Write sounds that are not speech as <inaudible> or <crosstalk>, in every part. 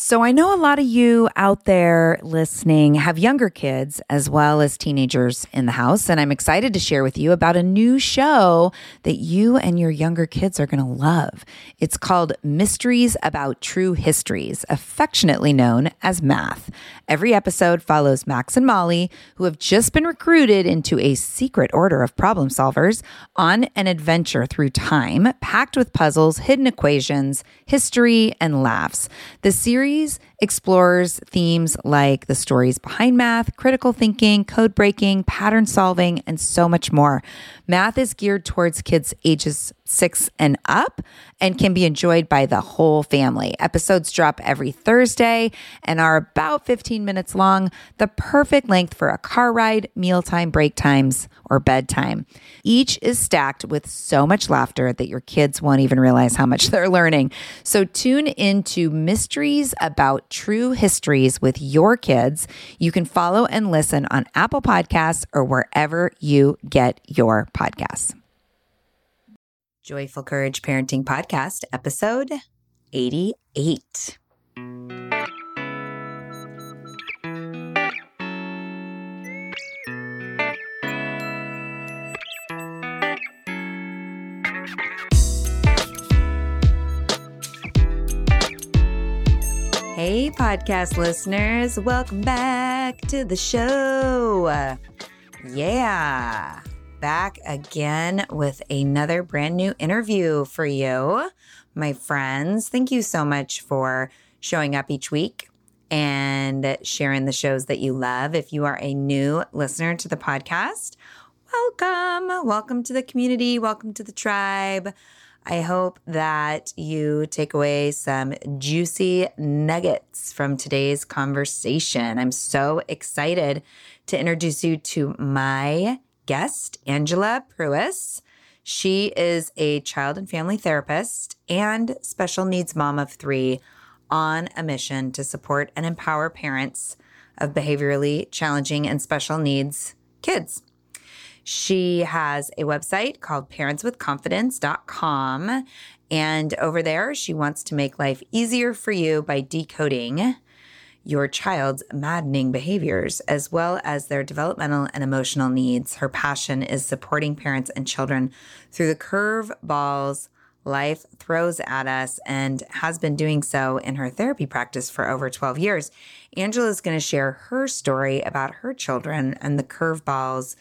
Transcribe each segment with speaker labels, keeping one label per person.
Speaker 1: So, I know a lot of you out there listening have younger kids as well as teenagers in the house. And I'm excited to share with you about a new show that you and your younger kids are going to love. It's called Mysteries About True Histories, affectionately known as Math. Every episode follows Max and Molly, who have just been recruited into a secret order of problem solvers, on an adventure through time packed with puzzles, hidden equations, history, and laughs. The series series explores themes like the stories behind math, critical thinking, code breaking, pattern solving, and so much more. Math is geared towards kids ages six and up and can be enjoyed by the whole family. Episodes drop every Thursday and are about 15 minutes long, the perfect length for a car ride, mealtime, break times, or bedtime. Each is stacked with so much laughter that your kids won't even realize how much <laughs> they're learning. So tune into Mysteries About True Histories with your kids. You can follow and listen on Apple Podcasts or wherever you get your podcasts. Joyful Courage Parenting Podcast, episode 88. Hey, podcast listeners, welcome back to the show. Yeah, back again with another brand new interview for you, my friends. Thank you so much for showing up each week and sharing the shows that you love. If you are a new listener to the podcast, welcome. Welcome to the community. Welcome to the tribe. I hope that you take away some juicy nuggets from today's conversation. I'm so excited to introduce you to my guest, Angela Pruess. She is a child and family therapist and special needs mom of three on a mission to support and empower parents of behaviorally challenging and special needs kids. She has a website called parentswithconfidence.com. And over there, she wants to make life easier for you by decoding your child's maddening behaviors as well as their developmental and emotional needs. Her passion is supporting parents and children through the curve balls life throws at us and has been doing so in her therapy practice for over 12 years. Angela is going to share her story about her children and the curveballs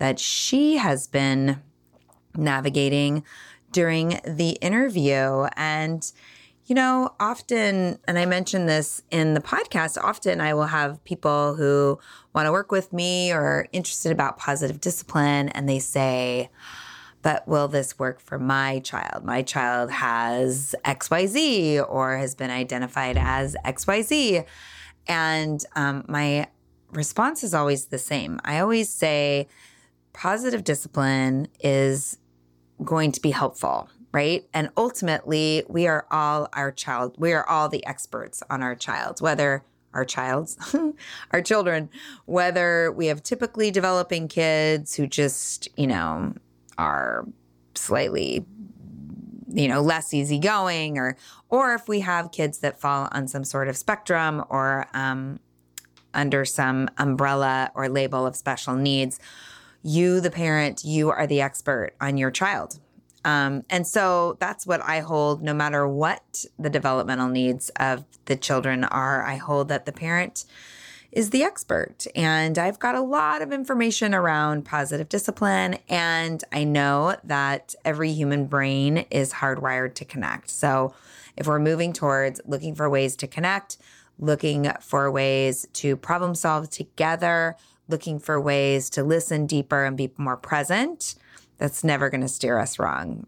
Speaker 1: that she has been navigating during the interview. And, you know, often, and I mentioned this in the podcast, often I will have people who want to work with me or are interested about positive discipline, and they say, but will this work for my child? My child has XYZ or has been identified as XYZ. And um, my response is always the same. I always say, positive discipline is going to be helpful, right? And ultimately, we are all our child, we are all the experts on our child, whether our child's, <laughs> our children, whether we have typically developing kids who just, you know, are slightly you know less easygoing or or if we have kids that fall on some sort of spectrum or um, under some umbrella or label of special needs you, the parent, you are the expert on your child. Um, and so that's what I hold no matter what the developmental needs of the children are. I hold that the parent is the expert. And I've got a lot of information around positive discipline. And I know that every human brain is hardwired to connect. So if we're moving towards looking for ways to connect, looking for ways to problem solve together, looking for ways to listen deeper and be more present, that's never going to steer us wrong.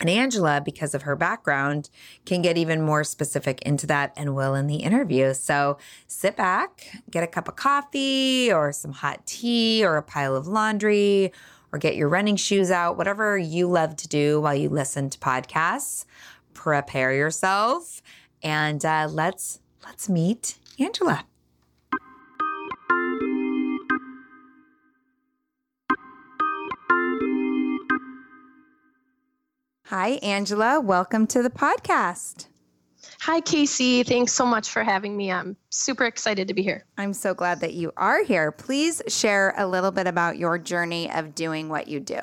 Speaker 1: And Angela, because of her background, can get even more specific into that and will in the interview. So sit back, get a cup of coffee or some hot tea or a pile of laundry or get your running shoes out, whatever you love to do while you listen to podcasts. Prepare yourself and uh, let's let's meet Angela. Hi, Angela. Welcome to the podcast.
Speaker 2: Hi, Casey. Thanks so much for having me. I'm super excited to be here.
Speaker 1: I'm so glad that you are here. Please share a little bit about your journey of doing what you do.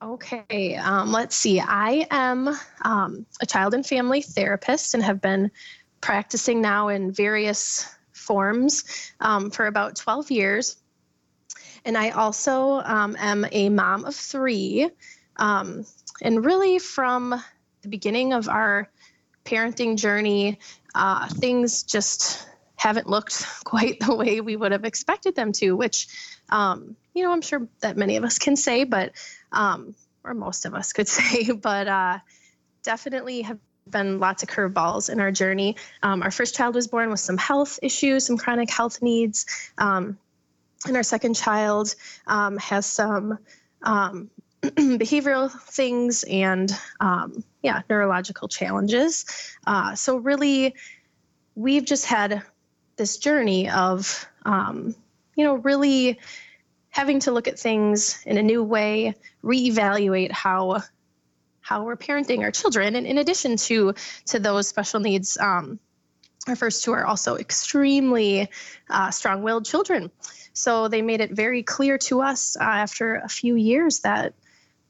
Speaker 2: Okay, um, let's see. I am um, a child and family therapist and have been practicing now in various forms um, for about 12 years. And I also um, am a mom of three. Um, and really, from the beginning of our parenting journey, uh, things just haven't looked <laughs> quite the way we would have expected them to, which, um, you know, I'm sure that many of us can say, but, um, or most of us could <laughs> say, but uh, definitely have been lots of curveballs in our journey. Um, our first child was born with some health issues, some chronic health needs. Um, and our second child um, has some um, <clears throat> behavioral things and um, yeah neurological challenges. Uh, so really we've just had this journey of um, you know really having to look at things in a new way reevaluate how how we're parenting our children. And in addition to to those special needs um, our first two are also extremely uh, strong-willed children. So they made it very clear to us uh, after a few years that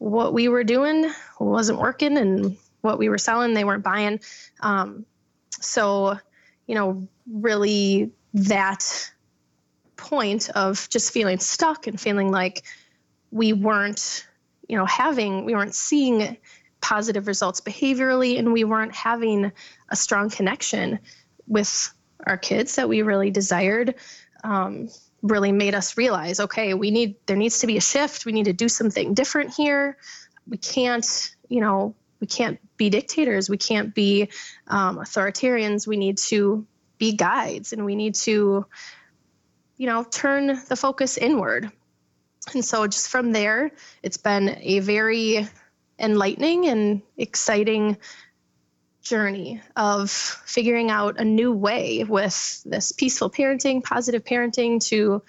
Speaker 2: what we were doing wasn't working and what we were selling they weren't buying. Um, so you know really that point of just feeling stuck and feeling like we weren't you know having we weren't seeing positive results behaviorally and we weren't having a strong connection with our kids that we really desired. Um, really made us realize okay we need there needs to be a shift. We need to do something different here. We can't you know we can't be dictators. We can't be um, authoritarians. We need to be guides and we need to you know turn the focus inward. And so just from there it's been a very enlightening and exciting journey of figuring out a new way with this peaceful parenting, positive parenting to,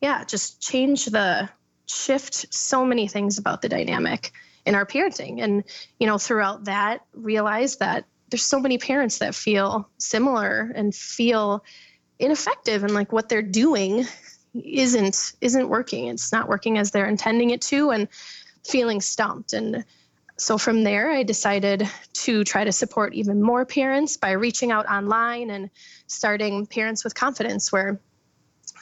Speaker 2: yeah, just change the shift so many things about the dynamic in our parenting. And, you know, throughout that, realize that there's so many parents that feel similar and feel ineffective and like what they're doing isn't isn't working it's not working as they're intending it to and feeling stumped and so from there, I decided to try to support even more parents by reaching out online and starting Parents with Confidence, where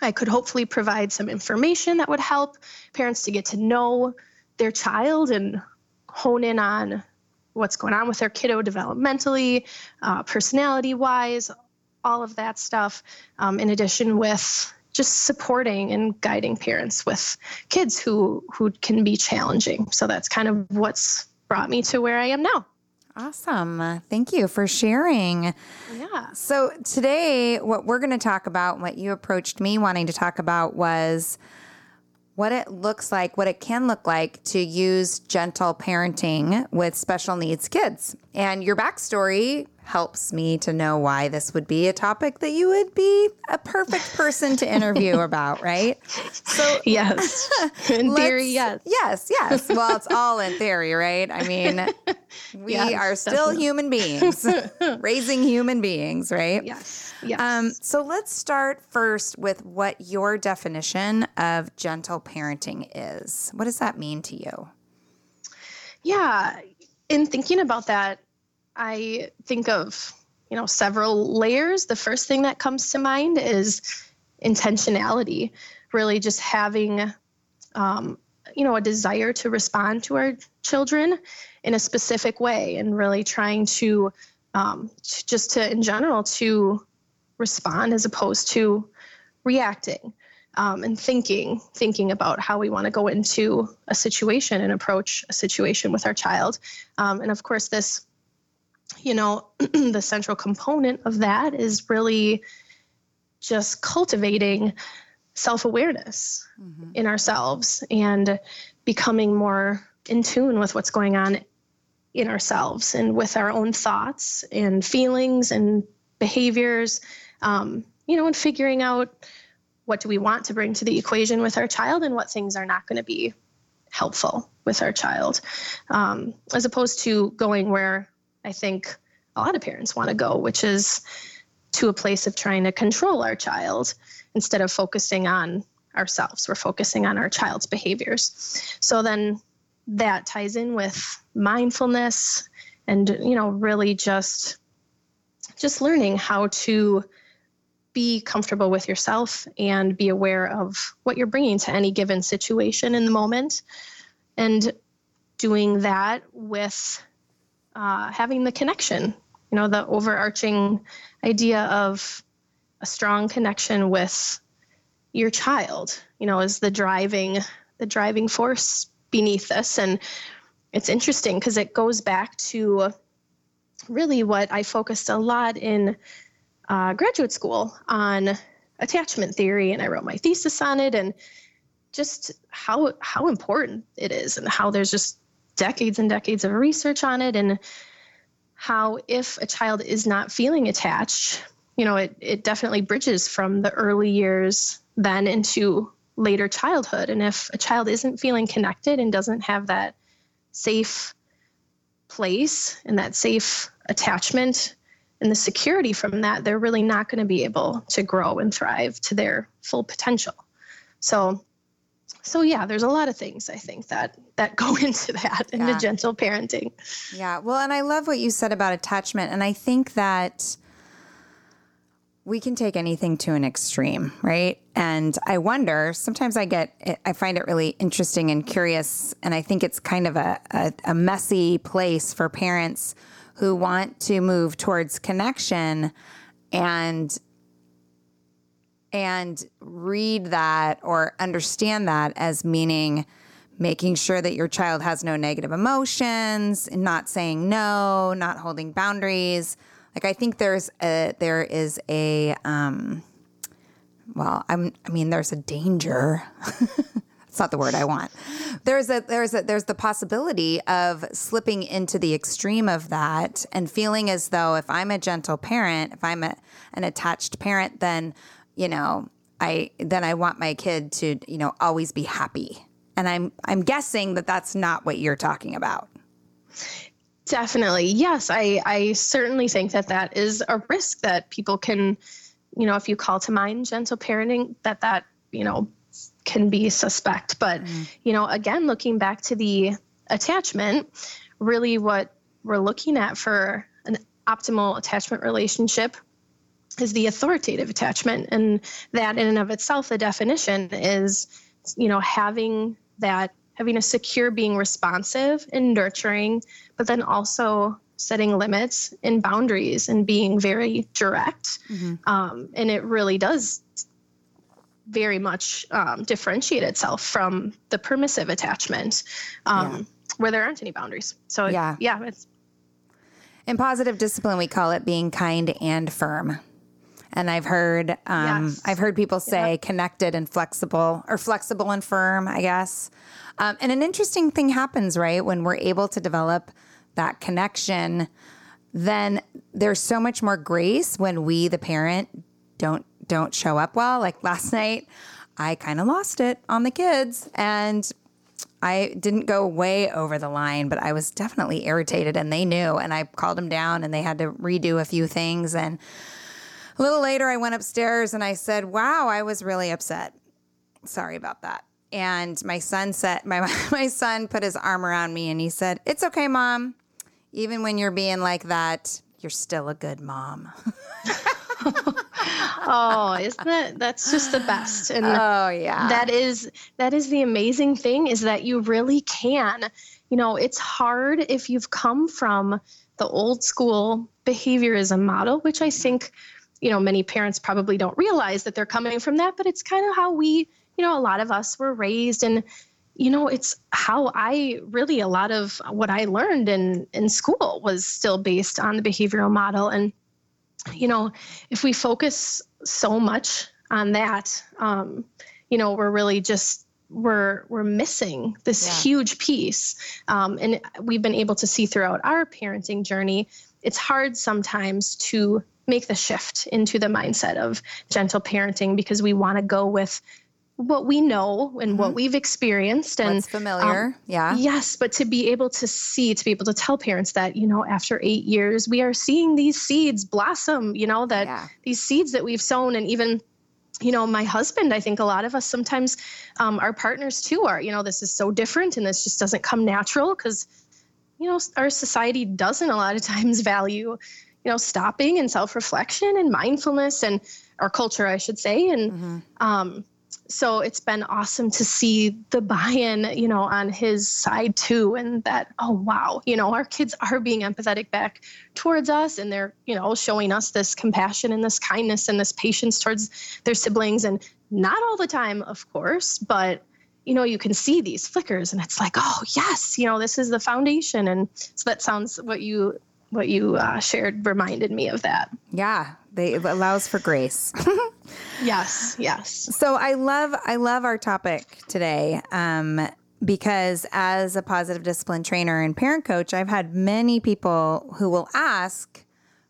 Speaker 2: I could hopefully provide some information that would help parents to get to know their child and hone in on what's going on with their kiddo developmentally, uh, personality wise, all of that stuff. Um, in addition, with just supporting and guiding parents with kids who who can be challenging. So that's kind of what's brought me to where I am now.
Speaker 1: Awesome. Thank you for sharing.
Speaker 2: Yeah.
Speaker 1: So, today, what we're going to talk about, what you approached me wanting to talk about was what it looks like, what it can look like to use gentle parenting with special needs kids. And your backstory helps me to know why this would be a topic that you would be a perfect person to interview <laughs> about, right?
Speaker 2: So, yes, <laughs> in theory, yes.
Speaker 1: Yes, yes. Well, it's all in theory, right? I mean, <laughs> we yes, are still definitely. human beings, raising human beings, right?
Speaker 2: Yes. Yes. Um,
Speaker 1: so let's start first with what your definition of gentle parenting is. What does that mean to you?
Speaker 2: Yeah. In thinking about that, I think of, you know, several layers. The first thing that comes to mind is intentionality, really just having, um, you know, a desire to respond to our children in a specific way and really trying to, um, to just to, in general, to respond as opposed to reacting. Um, and thinking thinking about how we want to go into a situation and approach a situation with our child um, and of course this you know, <clears throat> the central component of that is really just cultivating self awareness mm-hmm. in ourselves and becoming more in tune with what's going on in ourselves and with our own thoughts and feelings and behaviors, um, you know, and figuring out what do we want to bring to the equation with our child and what things are not going to be helpful with our child, um, as opposed to going where I think a lot of parents want to go, which is to a place of trying to control our child instead of focusing on ourselves. We're focusing on our child's behaviors. So then that ties in with mindfulness and you know really just just learning how to be comfortable with yourself and be aware of what you're bringing to any given situation in the moment. And doing that with uh, having the connection you know the overarching idea of a strong connection with your child you know is the driving the driving force beneath this. And it's interesting because it goes back to really what i focused a lot in uh, graduate school on attachment theory and i wrote my thesis on it and just how how important it is and how there's just decades and decades of research on it and how if a child is not feeling attached you know it, it definitely bridges from the early years then into later childhood. And if a child isn't feeling connected and doesn't have that safe place and that safe attachment and the security from that they're really not going to be able to grow and thrive to their full potential. So so yeah there's a lot of things i think that that go <laughs> into that into gentle parenting.
Speaker 1: Yeah well and i love what you said about attachment and i think that we can take anything to an extreme right? And i wonder sometimes i get i find it really interesting and curious and i think it's kind of a, a, a messy place for parents who want to move towards connection and and read that or understand that as meaning making sure that your child has no negative emotions, not saying no, not holding boundaries. Like I think there's a there is a um well, I'm I mean there's a danger. <laughs> It's not the word I want. There's a there's a there's the possibility of slipping into the extreme of that and feeling as though if I'm a gentle parent, if I'm a, an attached parent, then you know, I then I want my kid to, you know, always be happy. And I'm I'm guessing that that's not what you're talking about.
Speaker 2: Definitely. Yes, I I certainly think that that is a risk that people can, you know, if you call to mind gentle parenting that that, you know, can be suspect. But, mm. you know, again looking back to the attachment, really what we're looking at for an optimal attachment relationship is the authoritative attachment. And that in and of itself, the definition is, you know, having that, having a secure being responsive and nurturing, but then also setting limits and boundaries and being very direct. Mm-hmm. Um, and it really does very much um, differentiate itself from the permissive attachment um, yeah. where there aren't any boundaries. So, yeah, yeah it's.
Speaker 1: In positive discipline, we call it being kind and firm. And I've heard um, yes. I've heard people say connected and flexible, or flexible and firm, I guess. Um, and an interesting thing happens, right, when we're able to develop that connection. Then there's so much more grace when we, the parent, don't don't show up well. Like last night, I kind of lost it on the kids, and I didn't go way over the line, but I was definitely irritated, and they knew. And I called them down, and they had to redo a few things, and a little later, I went upstairs and I said, Wow, I was really upset. Sorry about that. And my son said, <laughs> my, my son put his arm around me and he said, It's okay, mom. Even when you're being like that, you're still a good mom. <laughs> <laughs>
Speaker 2: oh, isn't that that's just the best? <gasps>
Speaker 1: And oh yeah.
Speaker 2: That is that is the amazing thing is that you really can. You know, it's hard if you've come from the old school behaviorism model, which I think you know, many parents probably don't realize that they're coming from that, but it's kind of how we, you know, a lot of us were raised and you know, it's how I really a lot of what I learned in in school was still based on the behavioral model and you know, if we focus so much on that, um, you know, we're really just we're we're missing this yeah. huge piece um, and we've been able to see throughout our parenting journey it's hard sometimes to make the shift into the mindset of gentle parenting because we want to go with what we know and what we've experienced and
Speaker 1: What's familiar.
Speaker 2: um,
Speaker 1: yeah.
Speaker 2: Yes, but to be able to see, to be able to tell parents that, you know, after eight years, we are seeing these seeds blossom, you know, that
Speaker 1: Yeah.
Speaker 2: these seeds that we've sown, and even, you know, my husband, I think a lot of us sometimes, um, our partners too are, you know, this is so different and this just doesn't come natural because, you know, our society doesn't a lot of <laughs> times value, you know, stopping and self reflection and mindfulness and our culture, I should say. And,
Speaker 1: Mhm.
Speaker 2: um, so it's been awesome to see the buy-in you know on his side too and that oh wow you know our kids are being empathetic back towards us and they're you know showing us this compassion and this kindness and this patience towards their siblings and not all the time of course but you know you can see these flickers and it's like oh yes you know this is the foundation and so that sounds what you what you uh, shared reminded me of that
Speaker 1: Yeah. They, it allows for grace. <laughs>
Speaker 2: yes yes
Speaker 1: So I love I love our topic today um, because as a positive discipline trainer and parent coach, I've had many people who will ask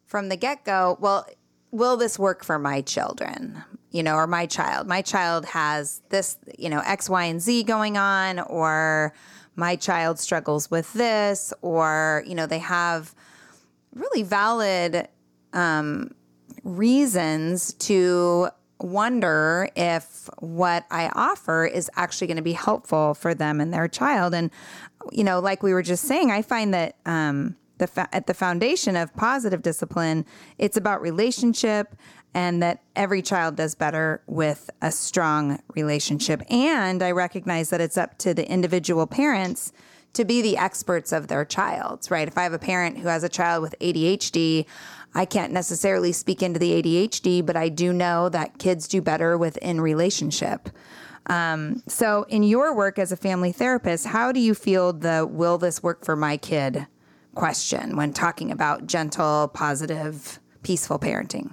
Speaker 1: from the get go, well, will this work for my children? You know, or my child. My child has this, you know, X, Y, and Z going on, or my child struggles with this, or, you know, they have really valid um, reasons to wonder if what I offer is actually going to be helpful for them and their child. And, you know, like we were just saying, I find that um, the fa- at the foundation of positive discipline, it's about relationship and that every child does better with a strong relationship. And I recognize that it's up to the individual parents to be the experts of their child, right? If I have a parent who has a child with ADHD, I can't necessarily speak into the ADHD, but I do know that kids do better within relationship. Um, so, in your work as a family therapist, how do you feel the will this work for my kid question when talking about gentle, positive, peaceful parenting?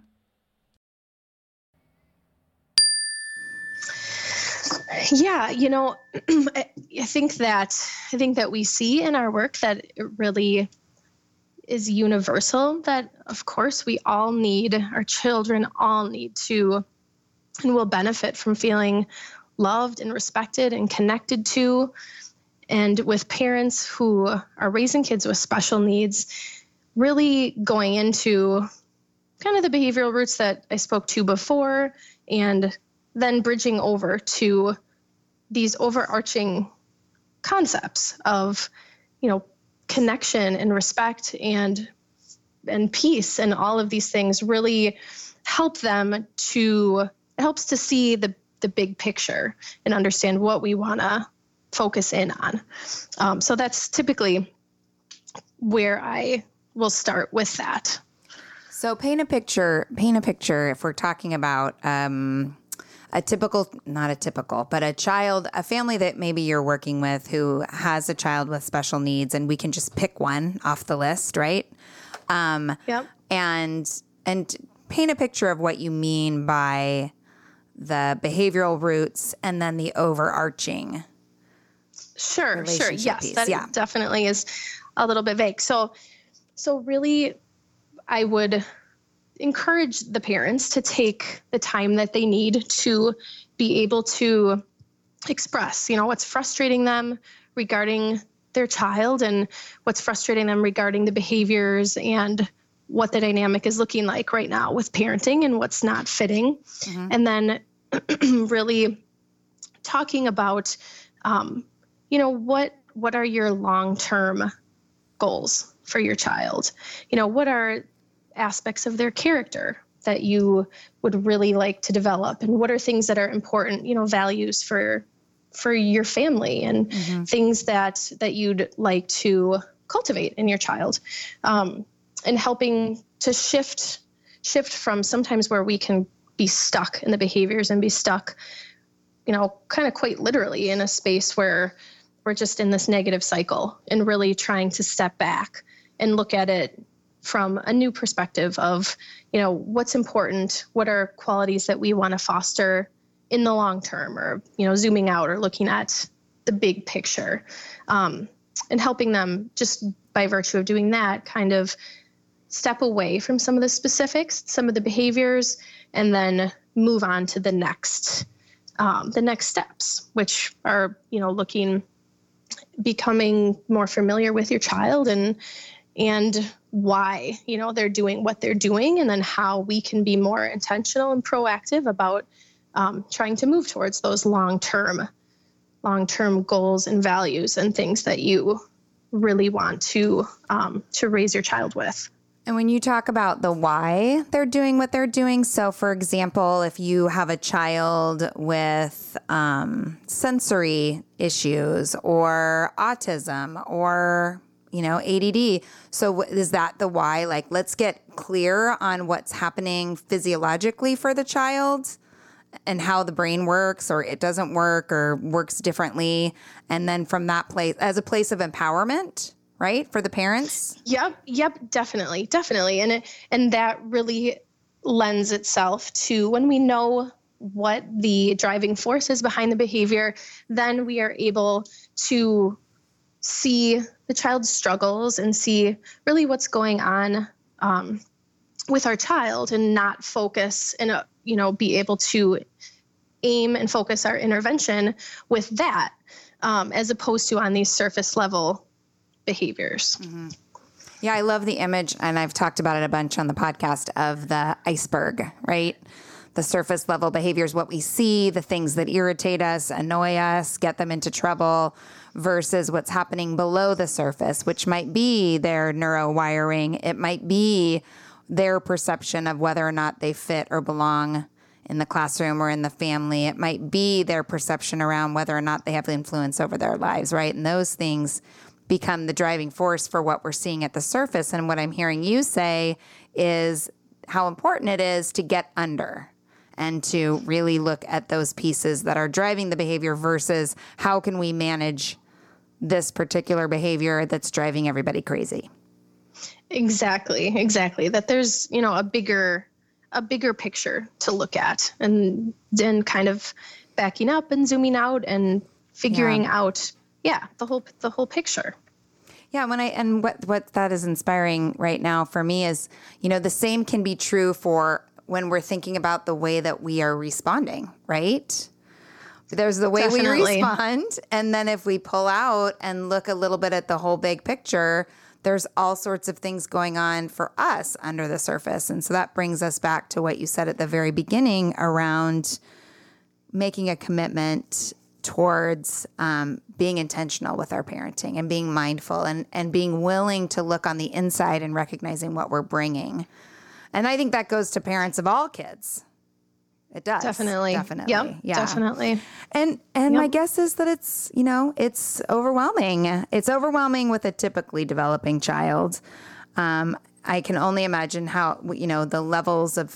Speaker 2: Yeah, you know, <clears throat> I think that I think that we see in our work that it really is universal that of course we all need our children all need to and will benefit from feeling loved and respected and connected to. And with parents who are raising kids with special needs really going into kind of the behavioral roots that I spoke to before and then bridging over to these overarching concepts of you know connection and respect and and peace and all of these things really help them to helps to see the the big picture and understand what we want to focus in on. Um, so that's typically where i will start with that.
Speaker 1: So paint a picture paint a picture if we're talking about um, a typical, not a typical, but a child, a family that maybe you're working with who has a child with special needs, and we can just pick one off the list, right?
Speaker 2: Um, yep.
Speaker 1: And and paint a picture of what you mean by the behavioral roots and then the overarching.
Speaker 2: Sure, sure. Yes, piece. that yeah. definitely is a little bit vague. So, so really, I would encourage the parents to take the time that they need to be able to express, you know, what's frustrating them regarding their child and what's frustrating them regarding the behaviors and what the dynamic is looking like right now with parenting and what's not fitting. Mm-hmm. And then <clears throat> really talking about, um, you know, what what are your long term goals for your child? You know, what are aspects of their character that you would really like to develop and what are things that are important you know values for for your family and mm-hmm. things that that you'd like to cultivate in your child um, and helping to shift shift from sometimes where we can be stuck in the behaviors and be stuck you know kind of quite literally in a space where we're just in this negative cycle and really trying to step back and look at it from a new perspective of you know what's important what are qualities that we want to foster in the long term or you know zooming out or looking at the big picture um, and helping them just by virtue of doing that kind of step away from some of the specifics some of the behaviors and then move on to the next um, the next steps which are you know looking becoming more familiar with your child and and why you know they're doing what they're doing and then how we can be more intentional and proactive about um, trying to move towards those long-term long-term goals and values and things that you really want to um, to raise your child with.
Speaker 1: And when you talk about the why they're doing what they're doing, so for example, if you have a child with um, sensory issues or autism or you know, ADD. So is that the why? Like, let's get clear on what's happening physiologically for the child and how the brain works or it doesn't work or works differently. And then from that place, as a place of empowerment, right, for the parents?
Speaker 2: Yep, yep, definitely, definitely. And it, and that really lends itself to when we know what the driving force is behind the behavior, then we are able to see the child's struggles and see really what's going on um, with our child and not focus and uh, you know be able to aim and focus our intervention with that um, as opposed to on these surface level behaviors mm-hmm.
Speaker 1: yeah i love the image and i've talked about it a bunch on the podcast of the iceberg right the surface level behaviors what we see the things that irritate us annoy us get them into trouble versus what's happening below the surface, which might be their neurowiring. It might be their perception of whether or not they fit or belong in the classroom or in the family. It might be their perception around whether or not they have influence over their lives, right? And those things become the driving force for what we're seeing at the surface. And what I'm hearing you say is how important it is to get under and to really look at those pieces that are driving the behavior versus how can we manage this particular behavior that's driving everybody crazy.
Speaker 2: Exactly, exactly. That there's, you know, a bigger a bigger picture to look at and then kind of backing up and zooming out and figuring yeah. out yeah the whole the whole picture
Speaker 1: yeah, when I and what what that is inspiring right now for me is, you know, the same can be true for when we're thinking about the way that we are responding, right? There's the way Definitely. we respond, and then if we pull out and look a little bit at the whole big picture, there's all sorts of things going on for us under the surface. And so that brings us back to what you said at the very beginning around making a commitment towards um, being intentional with our parenting and being mindful and, and being willing to look on the inside and recognizing what we're bringing. And I think that goes to parents of all kids. It does.
Speaker 2: Definitely.
Speaker 1: Definitely.
Speaker 2: Yep, yeah. Definitely.
Speaker 1: And and yep. my guess is that it's, you know, it's overwhelming. It's overwhelming with a typically developing child. Um, I can only imagine how, you know, the levels of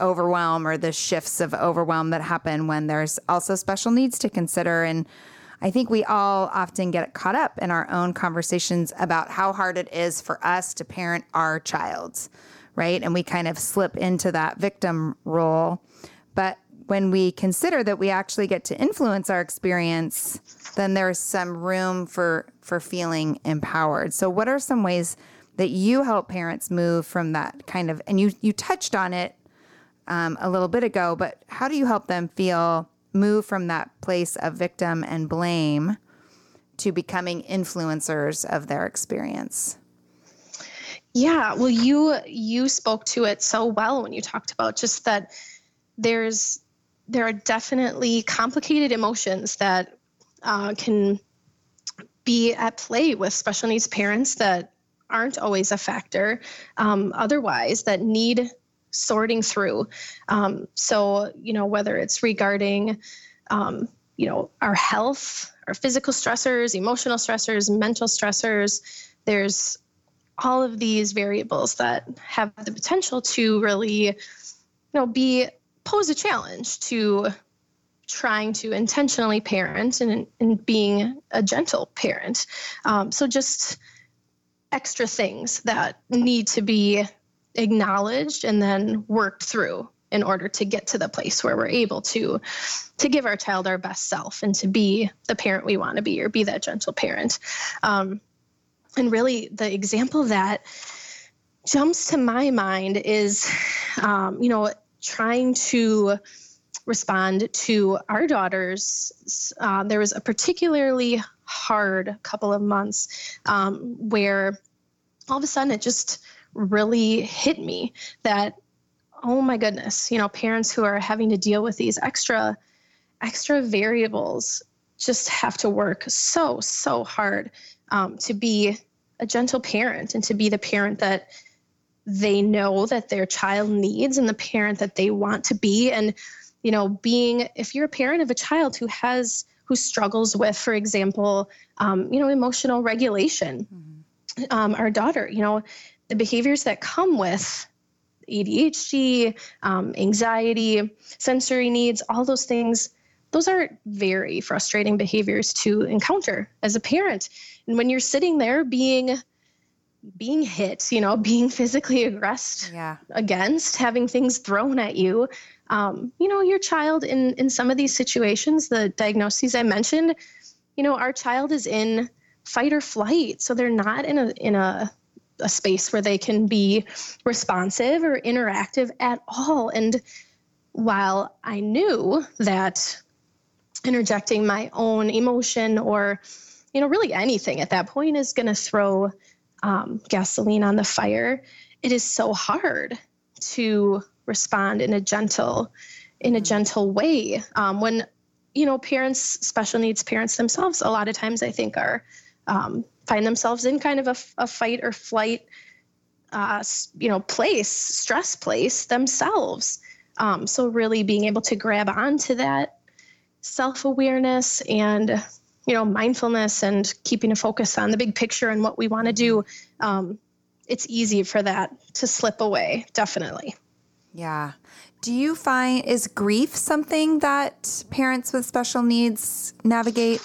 Speaker 1: overwhelm or the shifts of overwhelm that happen when there's also special needs to consider. And I think we all often get caught up in our own conversations about how hard it is for us to parent our child, right? And we kind of slip into that victim role. But when we consider that we actually get to influence our experience, then there's some room for for feeling empowered. So what are some ways that you help parents move from that kind of and you you touched on it um, a little bit ago, but how do you help them feel move from that place of victim and blame to becoming influencers of their experience?
Speaker 2: Yeah, well, you you spoke to it so well when you talked about just that there's there are definitely complicated emotions that uh, can be at play with special needs parents that aren't always a factor um, otherwise that need sorting through. Um, so, you know, whether it's regarding, um, you know, our health, our physical stressors, emotional stressors, mental stressors, there's all of these variables that have the potential to really, you know, be pose a challenge to trying to intentionally parent and, and being a gentle parent. Um, so just extra things that need to be acknowledged and then worked through in order to get to the place where we're able to to give our child our best self and to be the parent we want to be or be that gentle parent um, and really the example that jumps to my mind is um, you know trying to respond to our daughters uh, there was a particularly hard couple of months um, where all of a sudden it just really hit me that oh my goodness you know parents who are having to deal with these extra extra variables just have to work so so hard um, to be a gentle parent and to be the parent that they know that their child needs and the parent that they want to be and you know being if you're a parent of a child who has who struggles with for example um, you know emotional regulation mm-hmm. um, our daughter you know the behaviors that come with ADHD, um, anxiety, sensory needs, all those things, those are very frustrating behaviors to encounter as a parent. And when you're sitting there being being hit, you know, being physically aggressed yeah. against, having things thrown at you, um, you know, your child in in some of these situations, the diagnoses I mentioned, you know, our child is in fight or flight, so they're not in a in a a space where they can be responsive or interactive at all. And while I knew that interjecting my own emotion or, you know, really anything at that point is going to throw um, gasoline on the fire, it is so hard to respond in a gentle, in a mm-hmm. gentle way. Um, when you know, parents, special needs parents themselves, a lot of times I think are um, find themselves in kind of a, a fight or flight, uh, you know, place, stress place themselves. Um, so really being able to grab onto that self awareness and you know mindfulness and keeping a focus on the big picture and what we want to do um, it's easy for that to slip away definitely.
Speaker 1: Yeah. Do you find is grief something that parents with special needs navigate?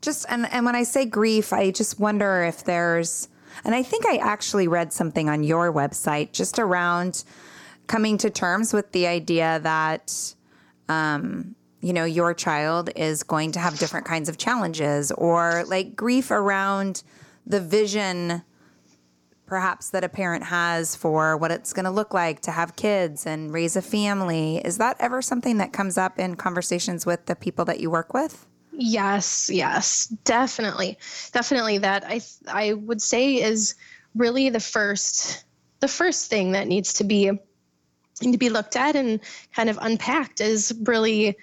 Speaker 1: Just and, and when I say grief, I just wonder if there's and I think I actually read something on your website just around coming to terms with the idea that um, you know, your child is going to have different kinds of challenges or like grief around the vision perhaps that a parent has for what it's going to look like to have kids and raise a family. Is that ever something that comes up in conversations with the people that you work with?
Speaker 2: Yes, yes, definitely. Definitely that I I would say is really the first the first thing that needs to be to be looked at and kind of unpacked is really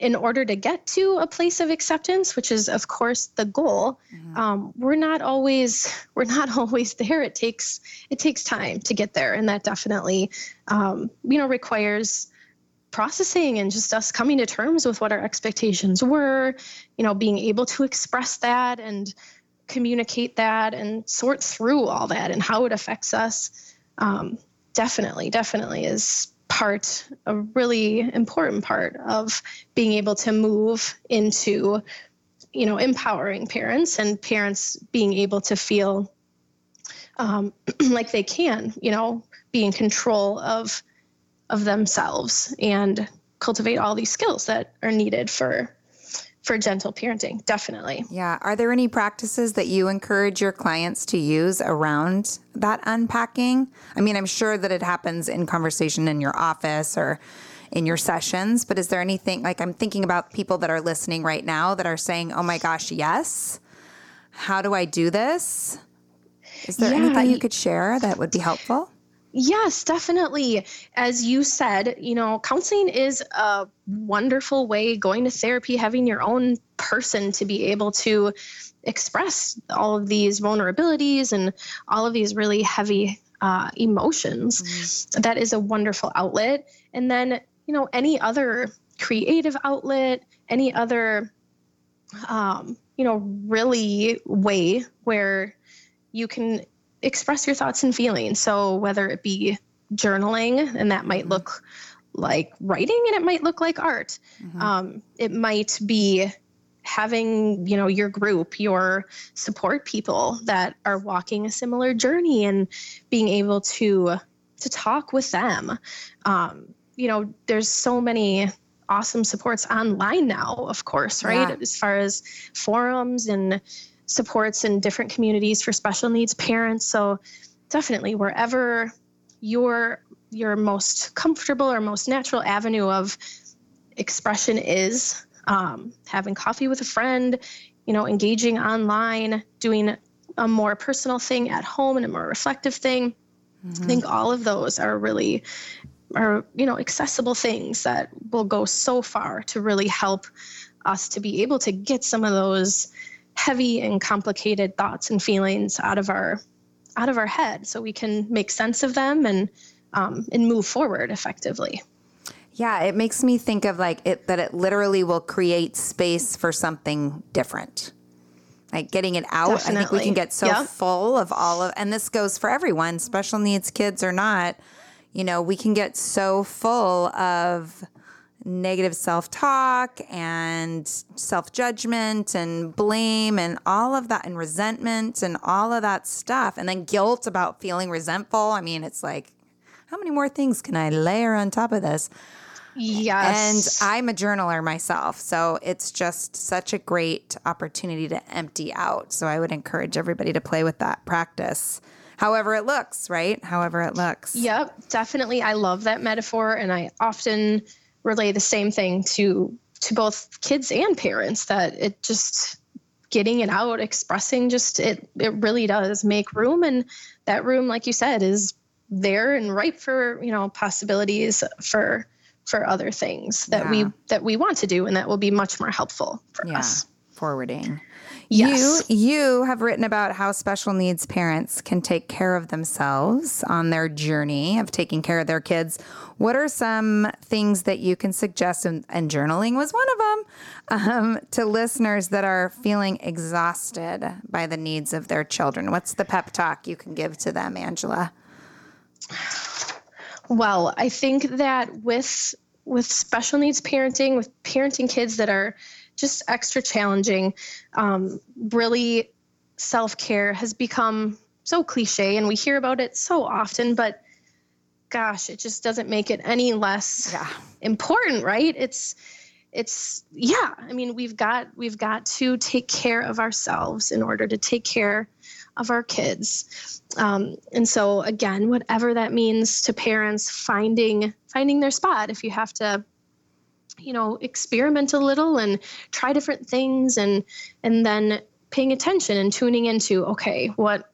Speaker 2: in order to get to a place of acceptance which is of course the goal mm-hmm. um, we're not always <laughs> we're not <laughs> always there it takes it takes time to get there and that definitely um, you know requires processing and just us coming to terms with what our expectations were you know being able to express that and communicate that and sort through all that and how it affects us um, definitely definitely is part, a really important part of being able to move into, you know, empowering parents and parents being able to feel um, <clears throat> like they can, you know, be in control of of themselves and cultivate all these skills that are needed for for gentle parenting definitely.
Speaker 1: Yeah. Are there any practices that you encourage your clients to use around that unpacking? I mean i'm sure that it happens in conversation in your office or in your sessions but is there anything like i'm thinking about people that are listening right now that are saying oh my gosh yes. How do i do this? Is there yeah. anything you could share that would be helpful
Speaker 2: Yes, definitely. As you said, you know, counseling is a wonderful way, going to therapy, having your own person to be able to express all of these vulnerabilities and all of these really heavy uh, emotions. Mm-hmm. That is a wonderful outlet. And then, you know, any other creative outlet, any other, um, you know, really way where you can express your thoughts and feelings. So whether it be journaling, and that might mm-hmm. look like writing, and it might look like art. Mm-hmm. Um, it might be having you know your group your support people that are walking a similar journey and being able to to talk with them um, you know there's so many awesome supports online now of course right yeah. as far as forums and supports in different communities for special needs parents. So definitely wherever your your most comfortable or most natural avenue of expression is um, having coffee with a friend you know engaging online doing a more personal thing at home and a more reflective thing mm-hmm. i think all of those are really are you know accessible things that will go so far to really help us to be able to get some of those heavy and complicated thoughts and feelings out of our out of our head so we can make sense of them and um, and move forward effectively
Speaker 1: yeah it makes me think of like it that it literally will create space for something different like getting it out Definitely. i think we can get so yep. full of all of and this goes for everyone special needs kids or not you know we can get so full of negative self talk and self judgment and blame and all of that and resentment and all of that stuff. And then guilt about feeling resentful. I mean, it's like, how many more things can I layer on top of this?
Speaker 2: Yes.
Speaker 1: And I'm a journaler myself. So it's just such a great opportunity to empty out. So I would encourage everybody to play with that practice however it looks, right? However it looks.
Speaker 2: Yep, definitely. I love that metaphor. And I often relay the same thing to to both kids and parents that it just getting it out expressing just it it really does make room and that room like you said is there and ripe for you know possibilities for for other things that yeah. we that we want to do and that will be much more helpful for yeah. us
Speaker 1: forwarding Yes. You you have written about how special needs parents can take care of themselves on their journey of taking care of their kids. What are some things that you can suggest, and, and journaling was one of them, um, to listeners that are feeling exhausted by the needs of their children? What's the pep talk you can give to them, Angela?
Speaker 2: Well, I think that with with special needs parenting, with parenting kids that are just extra challenging. Um, really, self care has become so cliche and we hear about it so often, but gosh, it just doesn't make it any less yeah. important, right? It's it's yeah i mean we've got we've got to take care of ourselves in order to take care of our kids um, and so again whatever that means to parents finding finding their spot if you have to you know experiment a little and try different things and and then paying attention and tuning into okay what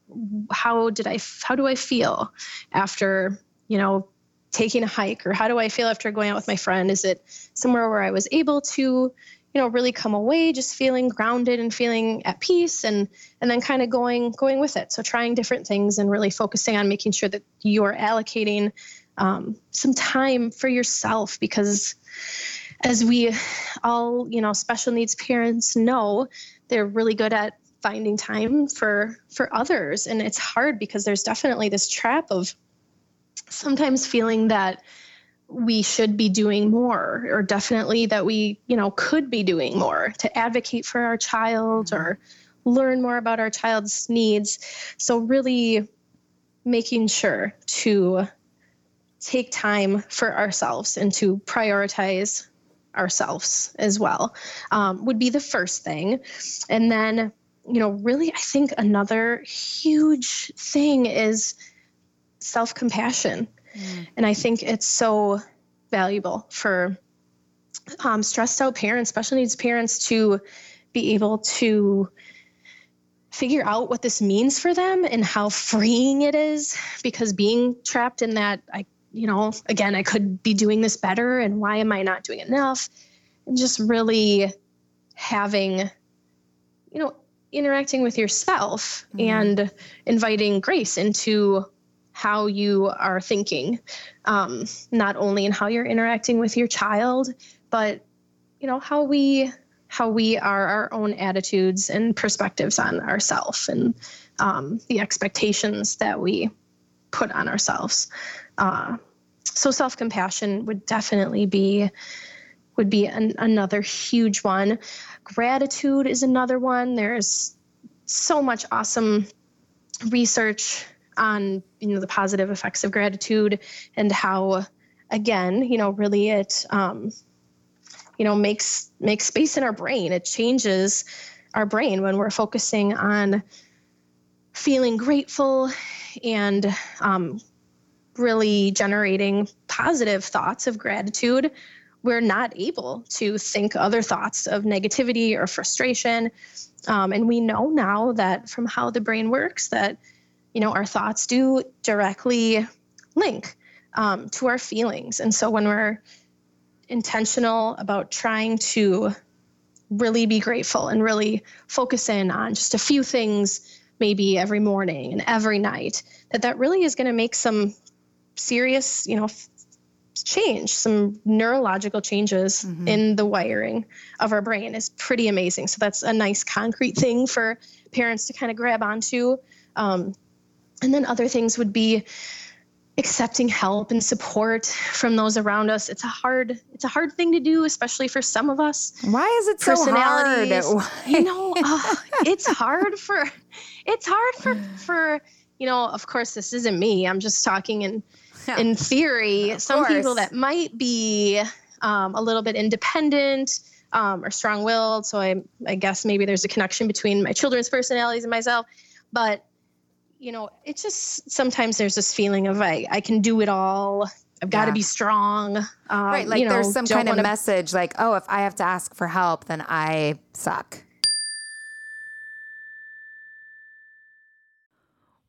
Speaker 2: how did i how do i feel after you know taking a hike? Or how do i feel after going out with my friend? Is it somewhere where i was able to you know really come away just feeling grounded and feeling at peace and and then kind of going going with it? So trying different things and really focusing on making sure that you're allocating um, some time for yourself because as we all you know special needs parents know they're really good at finding time for for others. And it's hard because there's definitely this trap of sometimes feeling that we should be doing more or definitely that we you know could be doing more to advocate for our child or learn more about our child's needs. So really making sure to take time for ourselves and to prioritize ourselves as well um, would be the first thing and then you know really i think another huge thing is self compassion. Mm. And I think it's so valuable for um, stressed out parents, special needs parents, to be able to figure out what this means for them and how freeing it is because being trapped in that i you know again i could be doing this better and why am i not doing enough and just really having you know interacting with yourself mm-hmm. and inviting grace into how you are thinking, um, not only in how you're interacting with your child, but you know how we how we are our own attitudes and perspectives on ourselves and um, the expectations that we put on ourselves. Uh, so self compassion would definitely be would be an, another huge one. Gratitude is another one. There's so much awesome research on you know the positive effects of gratitude and how again you know really it um, you know makes makes space in our brain it changes our brain when we're focusing on feeling grateful and um, really generating positive thoughts of gratitude we're not able to think other thoughts of negativity or frustration um, and we know now that from how the brain works that you know, our thoughts do directly link um, to our feelings. And so when we're intentional about trying to really be grateful and really focus in on just a few things maybe every morning and every night that that really is going to make some serious you know f- change some neurological changes mm-hmm. in the wiring of our brain is pretty amazing so that's a nice concrete thing for parents to kind of grab onto um, and then other things would be accepting help and support from those around us. It's a hard it's a hard thing to do, especially for some of us.
Speaker 1: Why is it so hard? <laughs>
Speaker 2: you know, uh, it's hard for it's hard for for you know, of course this isn't me. I'm just talking in yeah. in theory. Of some course. people that might be um, a little bit independent um, or strong-willed. So I I guess maybe there's a connection between my children's personalities and myself. But you know, it's just sometimes there's this feeling of I, I can do it all. I've got to be strong. Um,
Speaker 1: right. Like you know, there's some kind of message like, oh, if I have to ask for help, then I suck.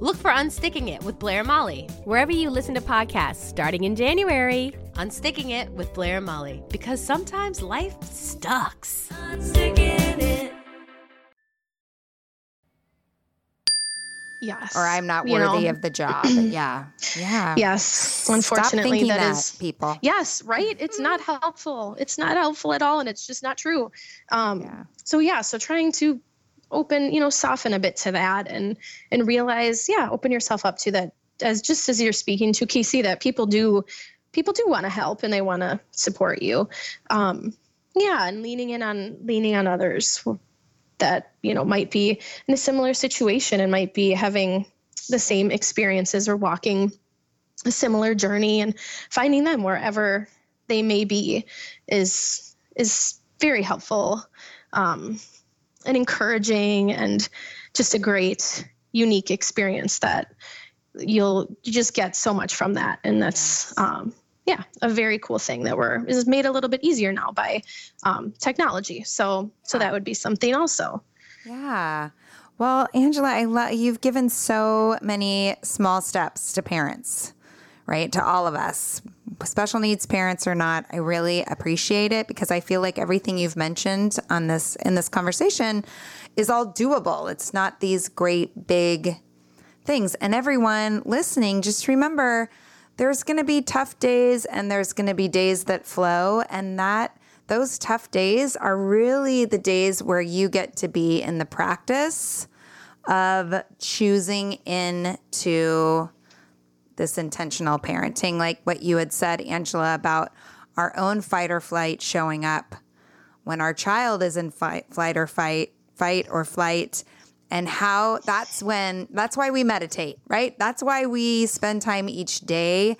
Speaker 3: Look for Unsticking It with Blair Molly.
Speaker 4: Wherever you listen to podcasts, starting in January.
Speaker 3: Unsticking It with Blair Molly. Because sometimes life sucks.
Speaker 2: Yes.
Speaker 1: Or I'm not worthy know. of the job. <clears throat> yeah. Yeah.
Speaker 2: Yes. Unfortunately, that, that is
Speaker 1: people.
Speaker 2: Yes. Right. It's not helpful. It's not helpful at all. And it's just not true. Um, yeah. So, yeah. So, trying to open, you know, soften a bit to that and, and realize, yeah, open yourself up to that as just as you're speaking to Casey, that people do, people do want to help and they want to support you. Um, yeah. And leaning in on, leaning on others that you know might be in a similar situation and might be having the same experiences or walking a similar journey and finding them wherever they may be is is very helpful um, and encouraging and just a great unique experience that you'll you just get so much from that and that's um, yeah, a very cool thing that we're is made a little bit easier now by um, technology. So so that would be something also.
Speaker 1: Yeah. Well, Angela, I love you've given so many small steps to parents, right? To all of us, special needs parents or not. I really appreciate it because I feel like everything you've mentioned on this in this conversation is all doable. It's not these great big things. And everyone listening, just remember there's going to be tough days and there's going to be days that flow and that those tough days are really the days where you get to be in the practice of choosing into this intentional parenting like what you had said Angela about our own fight or flight showing up when our child is in fight, flight or fight fight or flight and how that's when that's why we meditate, right? That's why we spend time each day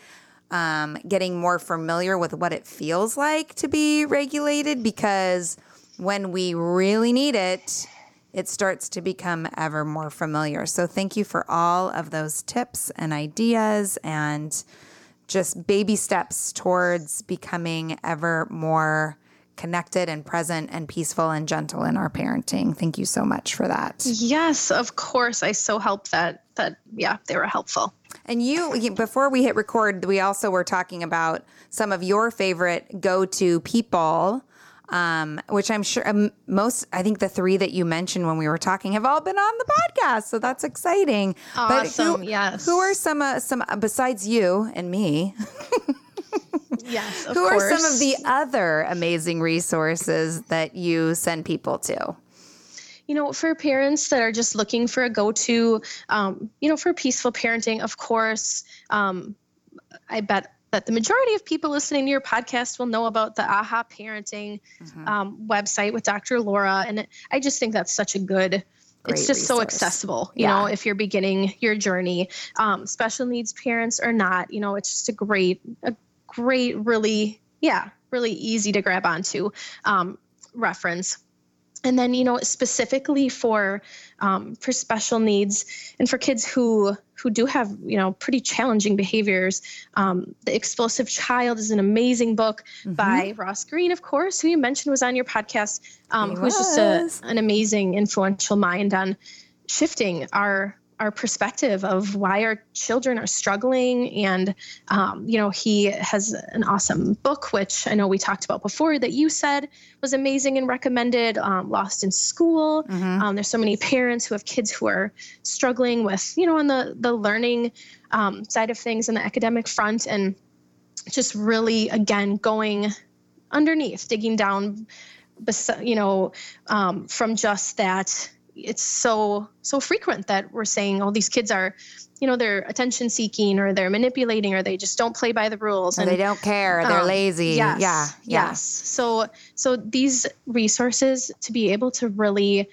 Speaker 1: um, getting more familiar with what it feels like to be regulated because when we really need it, it starts to become ever more familiar. So, thank you for all of those tips and ideas and just baby steps towards becoming ever more connected and present and peaceful and gentle in our parenting. Thank you so much for that.
Speaker 2: Yes, of course. I so hope that that yeah, they were helpful.
Speaker 1: And you before we hit record, we also were talking about some of your favorite go-to people um, which I'm sure um, most, I think the three that you mentioned when we were talking have all been on the podcast. So that's exciting.
Speaker 2: Awesome.
Speaker 1: But
Speaker 2: who, yes.
Speaker 1: Who are some, uh, some, uh, besides you and me?
Speaker 2: Yes.
Speaker 1: Who
Speaker 2: course.
Speaker 1: are some of the other amazing resources that you send people to?
Speaker 2: you know, for parents that are just looking for a go-to, um, you know, for peaceful parenting, of course, um, I bet that the majority of people listening to your podcast will know about the AHA Parenting mm-hmm. um, website with Dr. Laura, and I just think that's such a good it's just resource. so accessible you yeah. know if you're beginning your journey um, special needs parents or not you know it's just a great a great really yeah really easy to grab onto um, reference and then you know specifically for um, for special needs and for kids who who do have you know pretty challenging behaviors um, the explosive child is an amazing book mm-hmm. by ross greene of course who you mentioned was on your podcast um, who's just a, an amazing influential mind on shifting our our perspective of why our children are struggling. And, um, you know, he has an awesome book, which I know we talked about before that you said was amazing and recommended um, Lost in School. Mm-hmm. Um, there's so many parents who have kids who are struggling with, you know, on the, the learning um, side of things and the academic front. And just really, again, going underneath, digging down, you know, um, from just that it's so so frequent that we're saying oh these kids are you know they're attention seeking or they're manipulating or they just don't play by the rules
Speaker 1: and they don't care they're um, lazy.
Speaker 2: yes,
Speaker 1: yeah,
Speaker 2: yeah. yes. So so these resources to be able to really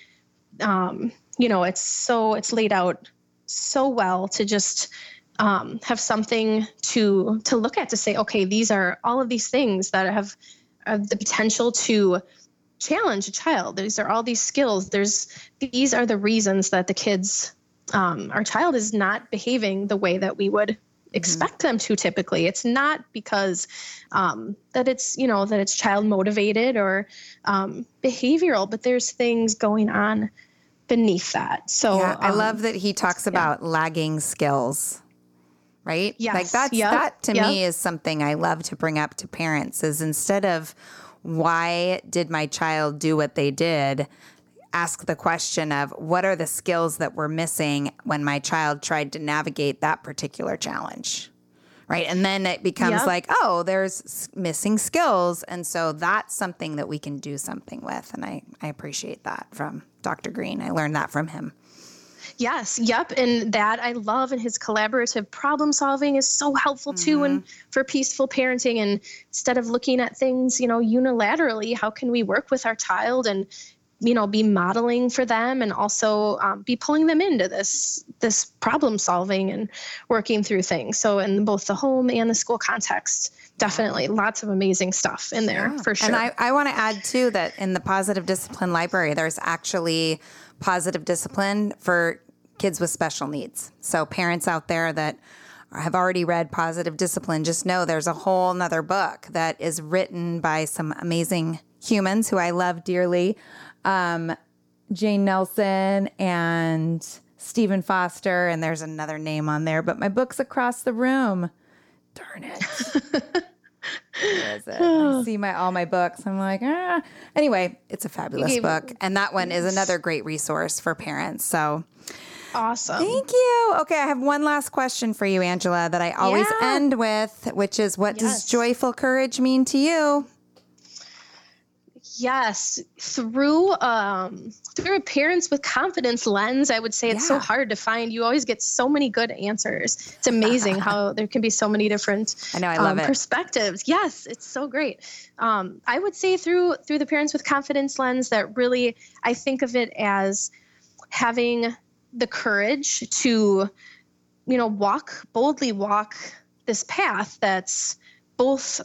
Speaker 2: um you know it's so it's laid out so well to just um, have something to to look at to say okay these are all of these things that have, have the potential to challenge a child. These are all these skills. There's these are the reasons that the kids, um, our child is not behaving the way that we would mm-hmm. expect them to typically it's not because um, that it's you know that it's child motivated or um, behavioral but there's things going on beneath that so
Speaker 1: yeah, i um, love that he talks about yeah. lagging skills right
Speaker 2: yes.
Speaker 1: like that's yep. that to yep. me is something i love to bring up to parents is instead of why did my child do what they did? Ask the question of what are the skills that were missing when my child tried to navigate that particular challenge? Right. And then it becomes yep. like, oh, there's missing skills. And so that's something that we can do something with. And I, I appreciate that from Dr. Greene. I learned that from him.
Speaker 2: Yes, yep. And that I love and his collaborative problem solving is so helpful too mm-hmm. and for peaceful parenting and instead of looking at things, you know, unilaterally, how can we work with our child and you know be modeling for them and also um, be pulling them into this this problem solving and working through things so in both the home and the school context definitely lots of amazing stuff in there yeah. for sure
Speaker 1: and i, I want to add too that in the positive discipline library there's actually positive discipline for kids with special needs. So, parents out there that have already read Positive Discipline, just know there's a whole nother book that is written by some amazing humans who I love dearly um, Jane Nelsen and Steven Foster, and there's another name on there, but my book's across the room. Darn it. <laughs> Where is it? I <sighs> see my all my books. I'm like, ah. Anyway, it's a fabulous book, and that one is another great resource for parents. So
Speaker 2: awesome.
Speaker 1: Thank you. Okay, I have one last question for you, Angela, that I always yeah. end with, which is what yes. does joyful courage mean to you?
Speaker 2: Yes, through um, through a parents with confidence lens, I would say it's yeah. so hard to find. You always get so many good answers. It's amazing how <laughs> there can be so many different
Speaker 1: I know I love um, it.
Speaker 2: perspectives. Yes, it's so great. Um, I would say through through the parents with confidence lens that really I think of it as having the courage to you know walk boldly walk this path that's both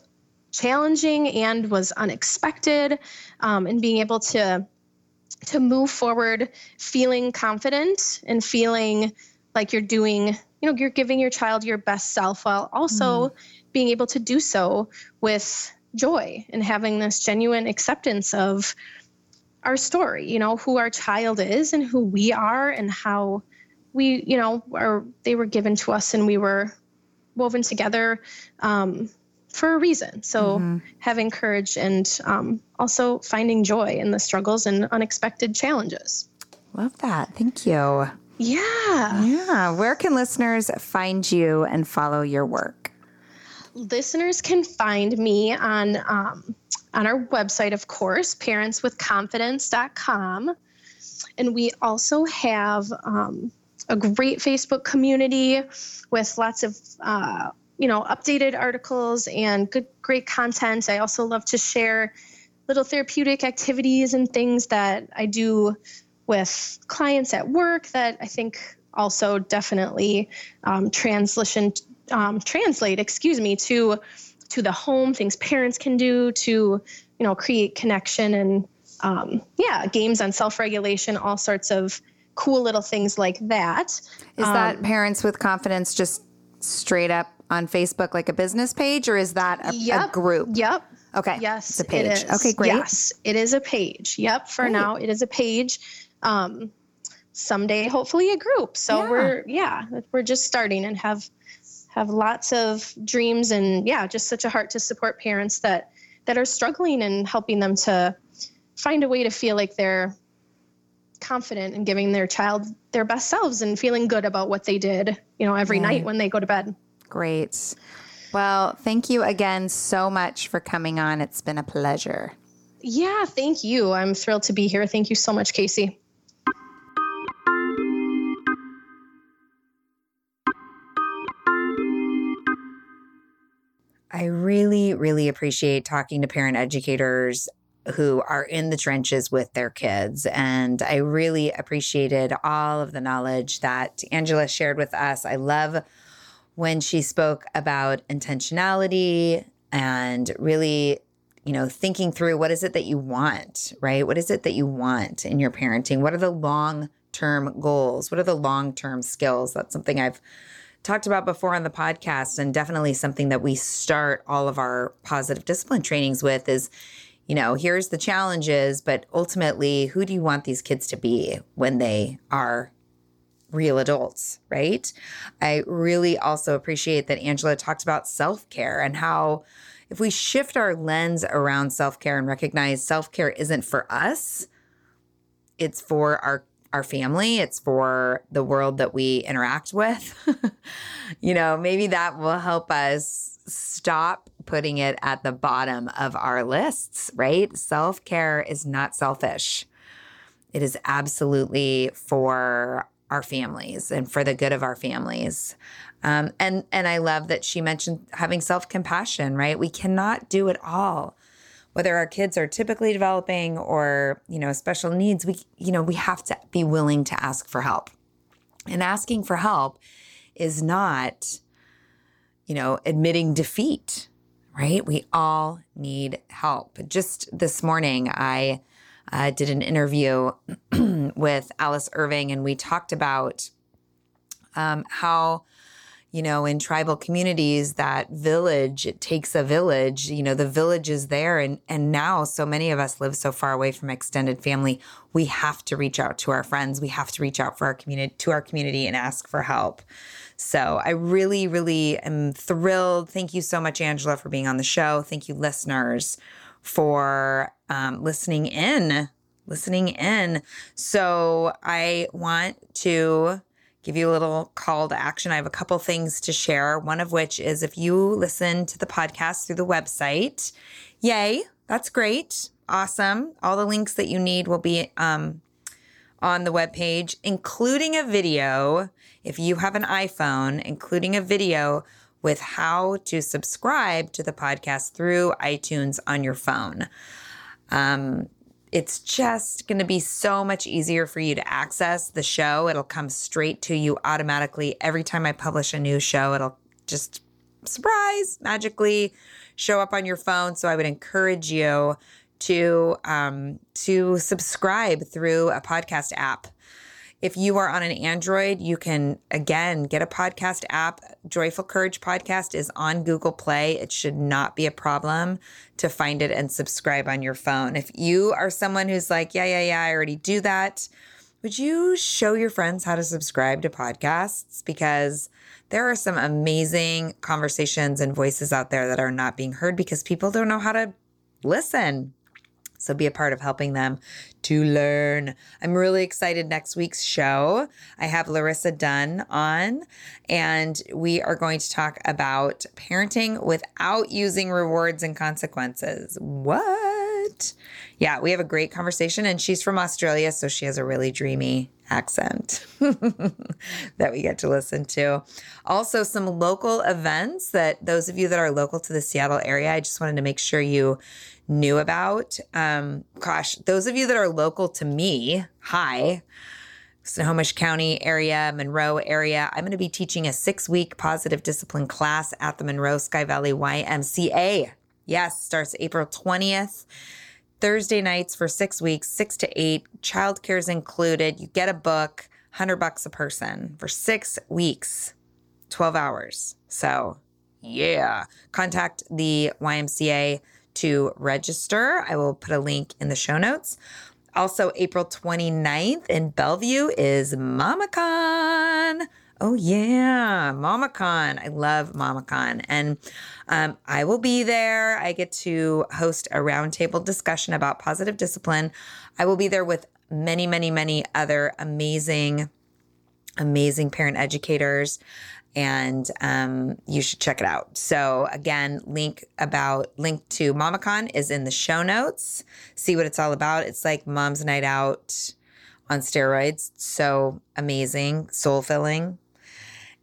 Speaker 2: challenging and was unexpected um, and being able to to move forward feeling confident and feeling like you're doing you know you're giving your child your best self while also mm. being able to do so with joy and having this genuine acceptance of our story, you know, who our child is and who we are and how we, you know, are they were given to us and we were woven together um, for a reason. So mm-hmm. having courage and um, also finding joy in the struggles and unexpected challenges.
Speaker 1: Love that. Thank you.
Speaker 2: Yeah.
Speaker 1: Yeah. Where can listeners find you and follow your work?
Speaker 2: Listeners can find me on um, on our website, of course, parentswithconfidence.com. And we also have um, a great Facebook community with lots of, uh, you know, updated articles and good, great content. I also love to share little therapeutic activities and things that I do with clients at work that I think also definitely um, translation um, translate, excuse me, to to the home things parents can do to you know create connection and um, yeah games on self-regulation all sorts of cool little things like that.
Speaker 1: Is that um, parents with confidence just straight up on facebook like a business page or is that a,
Speaker 2: yep,
Speaker 1: a group?
Speaker 2: yep.
Speaker 1: Okay
Speaker 2: yes
Speaker 1: it's a page.
Speaker 2: it is.
Speaker 1: okay great.
Speaker 2: Yes it is a page. Yep for great. now it is a page. Um, someday hopefully a group. So yeah. we're yeah we're just starting and have have lots of dreams and yeah just such a heart to support parents that that are struggling and helping them to find a way to feel like they're confident in giving their child their best selves and feeling good about what they did you know every night when they go to bed.
Speaker 1: Great. Well thank you again so much for coming on. It's been a pleasure.
Speaker 2: Yeah thank you. I'm thrilled to be here. Thank you so much casey
Speaker 1: I really, really appreciate talking to parent educators who are in the trenches with their kids. And I really appreciated all of the knowledge that Angela shared with us. I love when she spoke about intentionality and really you know thinking through what is it that you want right what is it that you want in your parenting what are the long term goals what are the long term skills that's something i've talked about before on the podcast and definitely something that we start all of our positive discipline trainings with is you know here's the challenges but ultimately who do you want these kids to be when they are real adults right? I really also appreciate that angela talked about self-care and how if we shift our lens around self-care and recognize self-care isn't for us it's for our our family, it's for the world that we interact with. <laughs> you know, maybe that will help us stop putting it at the bottom of our lists, right? Self care is not selfish, it is absolutely for our families and for the good of our families. Um, and and I love that she mentioned having self compassion. Right, we cannot do it all whether our kids are typically developing or, you know, special needs, we, you know, we have to be willing to ask for help. And asking for help is not, you know, admitting defeat, right? We all need help. Just this morning, I uh, did an interview <clears throat> with Alice Irving, and we talked about um, how you know, in tribal communities, that village, it takes a village, you know, the village is there. And, and now so many of us live so far away from extended family. We have to reach out to our friends. We have to reach out for our community, to our community and ask for help. So I really, really am thrilled. Thank you so much, Angela, for being on the show. Thank you, listeners, for um, listening in, listening in. So I want to give you a little call to action. I have a couple things to share. One of which is if you listen to the podcast through the website, yay, that's great. Awesome. All the links that you need will be um, on the webpage, including a video. If you have an iPhone, including a video with how to subscribe to the podcast through iTunes on your phone. Um, it's just going to be so much easier for you to access the show. It'll come straight to you automatically. Every time I publish a new show, it'll just surprise magically show up on your phone. So I would encourage you to um, to subscribe through a podcast app. If you are on an Android, you can again get a podcast app. Joyful Courage Podcast is on Google Play. It should not be a problem to find it and subscribe on your phone. If you are someone who's like, yeah, yeah, yeah, I already do that, would you show your friends how to subscribe to podcasts? Because there are some amazing conversations and voices out there that are not being heard because people don't know how to listen. So be a part of helping them to learn. I'm really excited next week's show. I have Larissa Dann on, and we are going to talk about parenting without using rewards and consequences. What? Yeah, we have a great conversation, and she's from Australia, so she has a really dreamy accent <laughs> that we get to listen to. Also, some local events that those of you that are local to the Seattle area, I just wanted to make sure you knew about. Um, gosh, those of you that are local to me, hi. Snohomish County area, Monroe area. I'm going to be teaching a six week positive discipline class at the Monroe Sky Valley YMCA. Yes, starts April 20th. Thursday nights for six weeks, six to eight. Childcare is included. You get a book, 100 bucks a person for six weeks, 12 hours. So, yeah. Contact the YMCA to register. I will put a link in the show notes. Also, April 29th in Bellevue is MamaCon. Oh yeah, MamaCon. I love MamaCon. And um, I will be there. I get to host a roundtable discussion about positive discipline. I will be there with many, many, many other amazing, amazing parent educators. And um, you should check it out. So again, link about link to MamaCon is in the show notes. See what it's all about. It's like Mom's Night Out on steroids. So amazing, soul filling.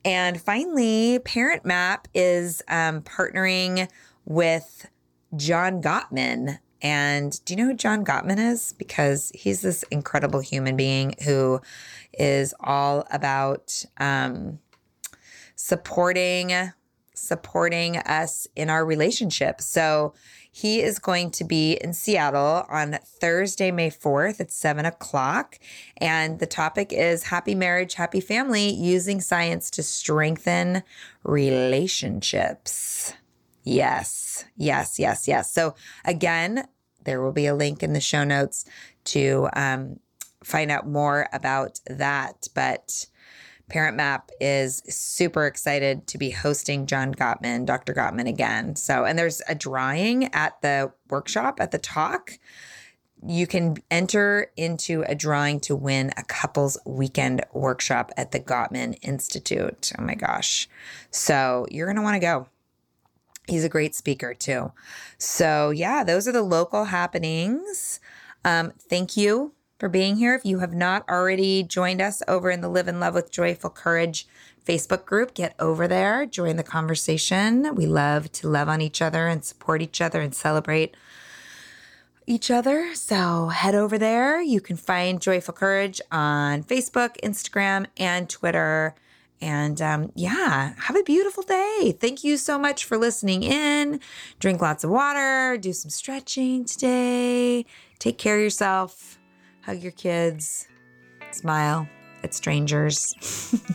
Speaker 1: And finally, Parent Map is um, partnering with John Gottman. And do you know who John Gottman is? Because he's this incredible human being who is all about um, supporting supporting us in our relationship. So he is going to be in Seattle on Thursday, May 4th at 7 o'clock. And the topic is Happy Marriage, Happy Family using science to strengthen relationships. Yes, yes, yes, yes. So, again, there will be a link in the show notes to um, find out more about that. But Parent Map is super excited to be hosting John Gottman, Dr. Gottman again. So, and there's a drawing at the workshop at the talk. You can enter into a drawing to win a couples weekend workshop at the Gottman Institute. Oh my gosh. So, you're going to want to go. He's a great speaker too. So, yeah, those are the local happenings. Um, thank you for being here. If you have not already joined us over in the Live in Love with Joyful Courage Facebook group, get over there, join the conversation. We love to love on each other and support each other and celebrate each other. So head over there. You can find Joyful Courage on Facebook, Instagram, and Twitter. And um, yeah, have a beautiful day. Thank you so much for listening in. Drink lots of water, do some stretching today. Take care of yourself hug your kids, smile at strangers.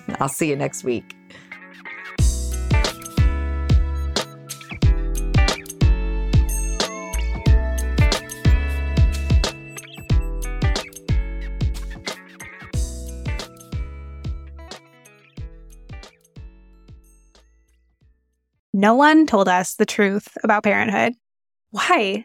Speaker 1: <laughs> I'll see you next week.
Speaker 5: No one told us the truth about parenthood. Why?